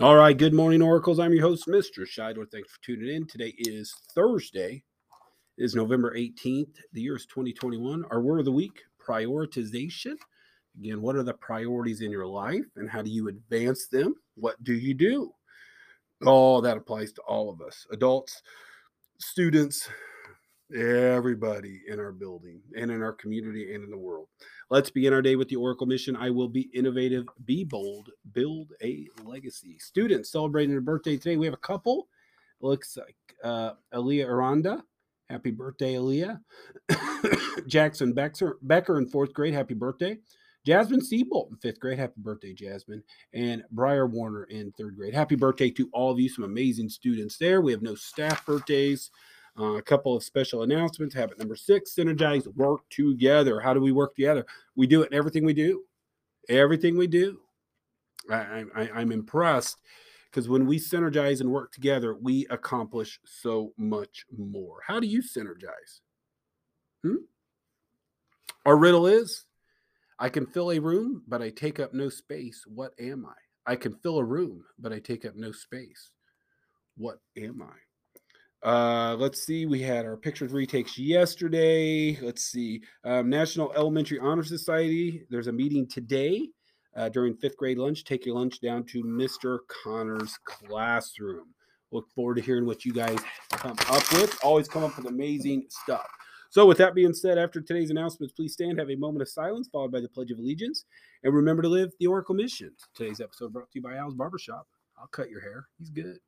All right, good morning, Oracles. I'm your host, Mr. Shidor. Thanks for tuning in. Today is Thursday. It is November 18th. The year is 2021. Our word of the week, prioritization. Again, what are the priorities in your life and how do you advance them? What do you do? Oh, that applies to all of us adults, students, everybody in our building and in our community and in the world. Let's begin our day with the Oracle mission. I will be innovative, be bold, build a legacy. Students celebrating their birthday today. We have a couple. Looks like uh, Aaliyah Aranda. Happy birthday, Aaliyah. Jackson Becker, Becker in fourth grade. Happy birthday. Jasmine Siebold in fifth grade. Happy birthday, Jasmine. And Briar Warner in third grade. Happy birthday to all of you. Some amazing students there. We have no staff birthdays. Uh, a couple of special announcements. Habit number six synergize, work together. How do we work together? We do it in everything we do. Everything we do. I, I, I'm impressed because when we synergize and work together, we accomplish so much more. How do you synergize? Hmm? Our riddle is I can fill a room, but I take up no space. What am I? I can fill a room, but I take up no space. What am I? Uh, let's see. We had our pictures retakes yesterday. Let's see. Um, National Elementary Honor Society. There's a meeting today uh, during fifth grade lunch. Take your lunch down to Mr. Connor's classroom. Look forward to hearing what you guys come up with. Always come up with amazing stuff. So, with that being said, after today's announcements, please stand, have a moment of silence, followed by the Pledge of Allegiance, and remember to live the Oracle mission. Today's episode brought to you by Al's Barbershop. I'll cut your hair. He's good.